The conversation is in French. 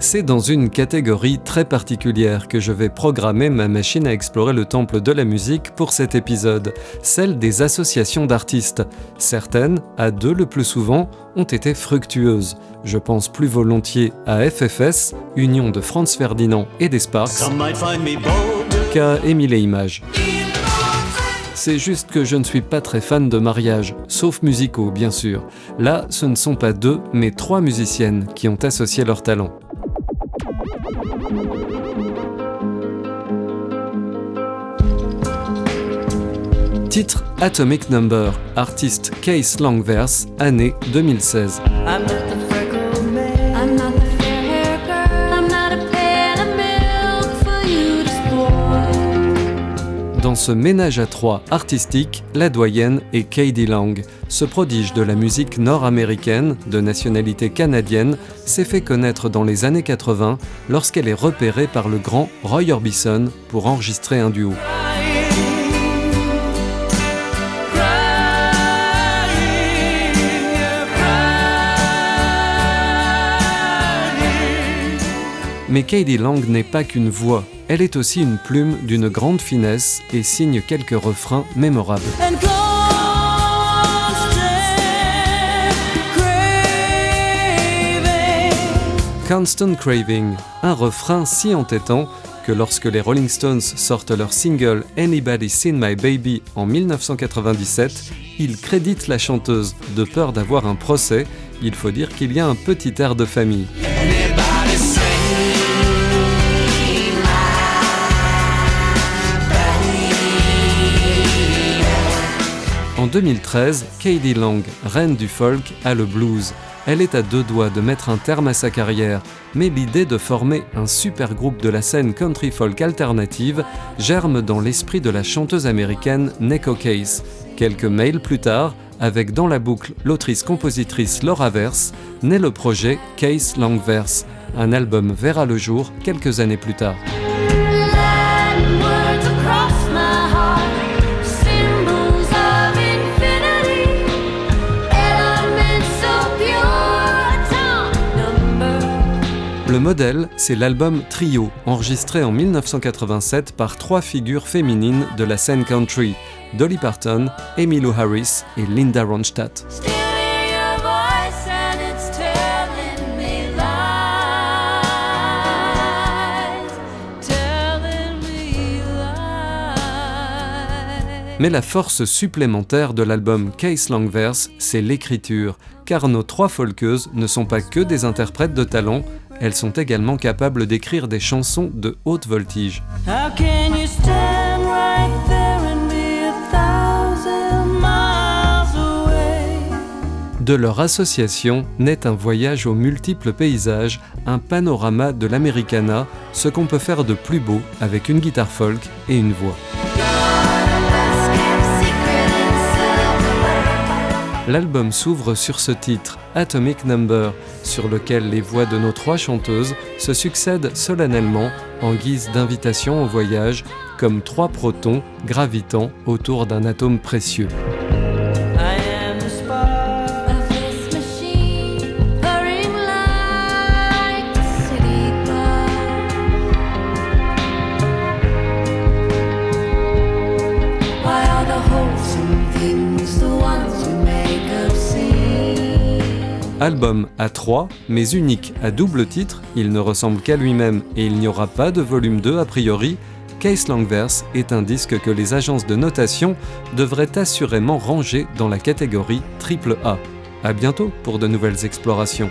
C'est dans une catégorie très particulière que je vais programmer ma machine à explorer le temple de la musique pour cet épisode, celle des associations d'artistes. Certaines, à deux le plus souvent, ont été fructueuses. Je pense plus volontiers à FFS, Union de Franz Ferdinand et des Sparks, qu'à Émile et Images. C'est juste que je ne suis pas très fan de mariage, sauf musicaux bien sûr. Là, ce ne sont pas deux, mais trois musiciennes qui ont associé leurs talents. Titre Atomic Number, artiste Case Longverse, année 2016. Dans ce ménage à trois artistique, la doyenne est Katie Lang. Ce prodige de la musique nord-américaine, de nationalité canadienne, s'est fait connaître dans les années 80 lorsqu'elle est repérée par le grand Roy Orbison pour enregistrer un duo. Mais Katie Lang n'est pas qu'une voix, elle est aussi une plume d'une grande finesse et signe quelques refrains mémorables. And constant craving. Constant Craving, un refrain si entêtant que lorsque les Rolling Stones sortent leur single Anybody Seen My Baby en 1997, ils créditent la chanteuse de peur d'avoir un procès. Il faut dire qu'il y a un petit air de famille. En 2013, Katie Lang, reine du folk, a le blues. Elle est à deux doigts de mettre un terme à sa carrière, mais l'idée de former un super groupe de la scène country folk alternative germe dans l'esprit de la chanteuse américaine Neko Case. Quelques mails plus tard, avec dans la boucle l'autrice-compositrice Laura Verse, naît le projet Case Lang Verse. Un album verra le jour quelques années plus tard. Modèle, c'est l'album Trio, enregistré en 1987 par trois figures féminines de la scène country, Dolly Parton, Emmylou Harris et Linda Ronstadt. Mais la force supplémentaire de l'album Case Longverse, c'est l'écriture, car nos trois folkeuses ne sont pas que des interprètes de talent, elles sont également capables d'écrire des chansons de haute voltige. De leur association naît un voyage aux multiples paysages, un panorama de l'Americana, ce qu'on peut faire de plus beau avec une guitare folk et une voix. L'album s'ouvre sur ce titre, Atomic Number, sur lequel les voix de nos trois chanteuses se succèdent solennellement en guise d'invitation au voyage, comme trois protons gravitant autour d'un atome précieux. Album à 3, mais unique à double titre, il ne ressemble qu'à lui-même et il n'y aura pas de volume 2 a priori, Case Longverse est un disque que les agences de notation devraient assurément ranger dans la catégorie triple A. A bientôt pour de nouvelles explorations.